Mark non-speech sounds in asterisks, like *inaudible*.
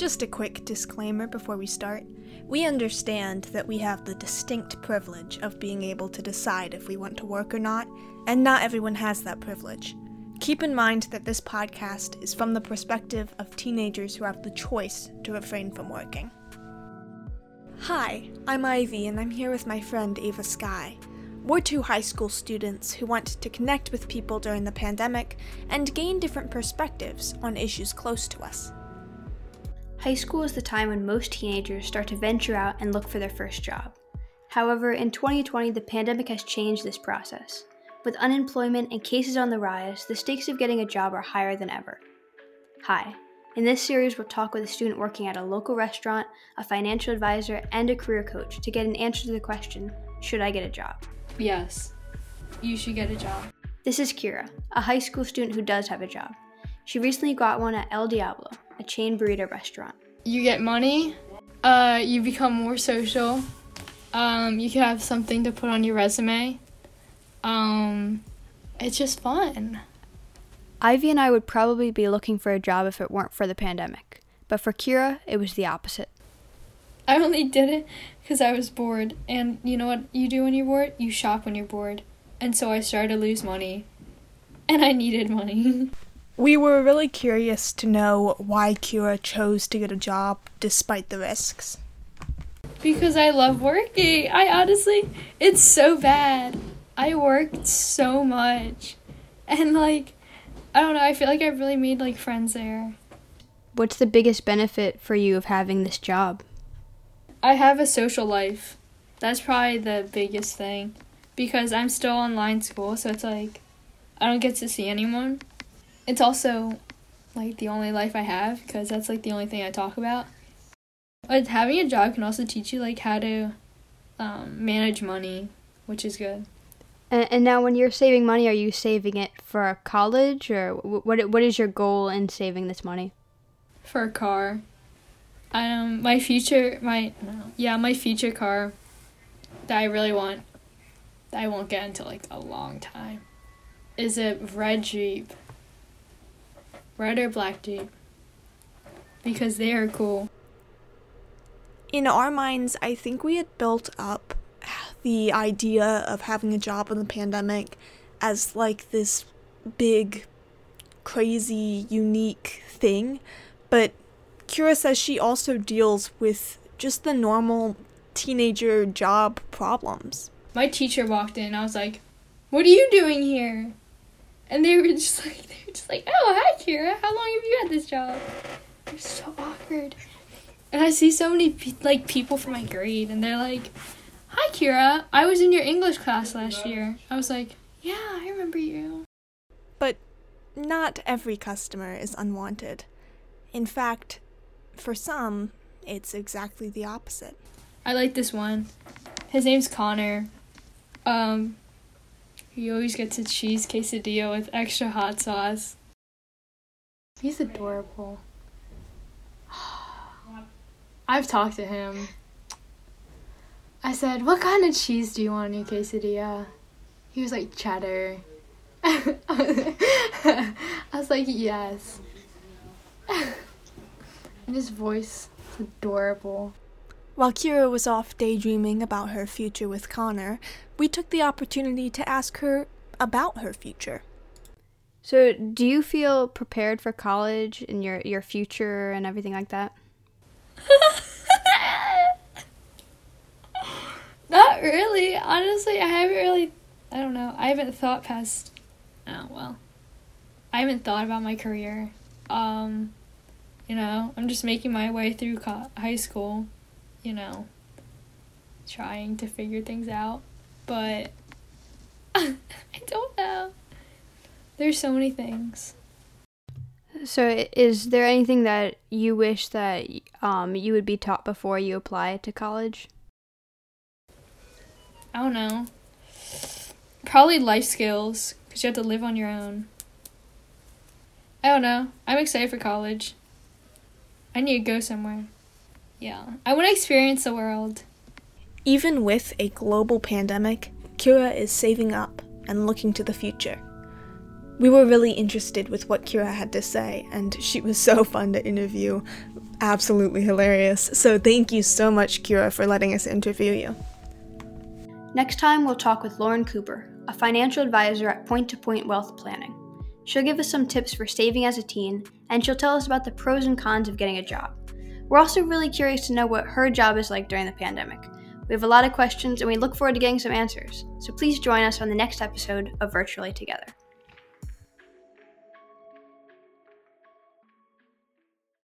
Just a quick disclaimer before we start. We understand that we have the distinct privilege of being able to decide if we want to work or not, and not everyone has that privilege. Keep in mind that this podcast is from the perspective of teenagers who have the choice to refrain from working. Hi, I'm Ivy, and I'm here with my friend Ava Sky. We're two high school students who want to connect with people during the pandemic and gain different perspectives on issues close to us. High school is the time when most teenagers start to venture out and look for their first job. However, in 2020, the pandemic has changed this process. With unemployment and cases on the rise, the stakes of getting a job are higher than ever. Hi. In this series, we'll talk with a student working at a local restaurant, a financial advisor, and a career coach to get an answer to the question Should I get a job? Yes, you should get a job. This is Kira, a high school student who does have a job. She recently got one at El Diablo, a chain burrito restaurant. You get money, uh, you become more social, um, you can have something to put on your resume. Um, it's just fun. Ivy and I would probably be looking for a job if it weren't for the pandemic. But for Kira, it was the opposite. I only did it because I was bored. And you know what you do when you're bored? You shop when you're bored. And so I started to lose money. And I needed money. *laughs* We were really curious to know why Kira chose to get a job despite the risks. because I love working. I honestly, it's so bad. I worked so much. And like, I don't know, I feel like I've really made like friends there. What's the biggest benefit for you of having this job? I have a social life. That's probably the biggest thing because I'm still online school, so it's like I don't get to see anyone. It's also like the only life I have because that's like the only thing I talk about. But having a job can also teach you like how to um, manage money, which is good. And, and now, when you're saving money, are you saving it for college, or what? What is your goal in saving this money? for a car. Um, my future, my yeah, my future car that I really want, that I won't get until like a long time, is a red Jeep. Red or black Jeep. Because they are cool. In our minds, I think we had built up the idea of having a job in the pandemic as like this big, crazy, unique thing. But Kira says she also deals with just the normal teenager job problems. My teacher walked in. I was like, "What are you doing here?" And they were just *laughs* like, they were just like, "Oh, hi, Kira. How long have you had this job?" It was so awkward. And I see so many pe- like people from my grade, and they're like, "Hi, Kira. I was in your English class last year." I was like, "Yeah, I remember you." But not every customer is unwanted. In fact, for some, it's exactly the opposite. I like this one. His name's Connor. Um, he always gets a cheese quesadilla with extra hot sauce. He's adorable. *sighs* I've talked to him. I said, "What kind of cheese do you want in your quesadilla?" He was like, "Cheddar." *laughs* I was like, "Yes." *laughs* and his voice is adorable. While Kira was off daydreaming about her future with Connor, we took the opportunity to ask her about her future. So, do you feel prepared for college and your your future and everything like that? *laughs* Not really. Honestly, I haven't really. I don't know. I haven't thought past. Oh well. I haven't thought about my career. Um, you know, I'm just making my way through co- high school. You know, trying to figure things out, but *laughs* I don't know. There's so many things. So, is there anything that you wish that um you would be taught before you apply to college? I don't know. Probably life skills, because you have to live on your own. I don't know. I'm excited for college. I need to go somewhere. Yeah. I want to experience the world. Even with a global pandemic, Kira is saving up and looking to the future. We were really interested with what Kira had to say, and she was so *laughs* fun to interview. Absolutely hilarious. So, thank you so much, Kira, for letting us interview you. Next time, we'll talk with Lauren Cooper, a financial advisor at Point to Point Wealth Planning. She'll give us some tips for saving as a teen, and she'll tell us about the pros and cons of getting a job. We're also really curious to know what her job is like during the pandemic. We have a lot of questions, and we look forward to getting some answers. So please join us on the next episode of Virtually Together.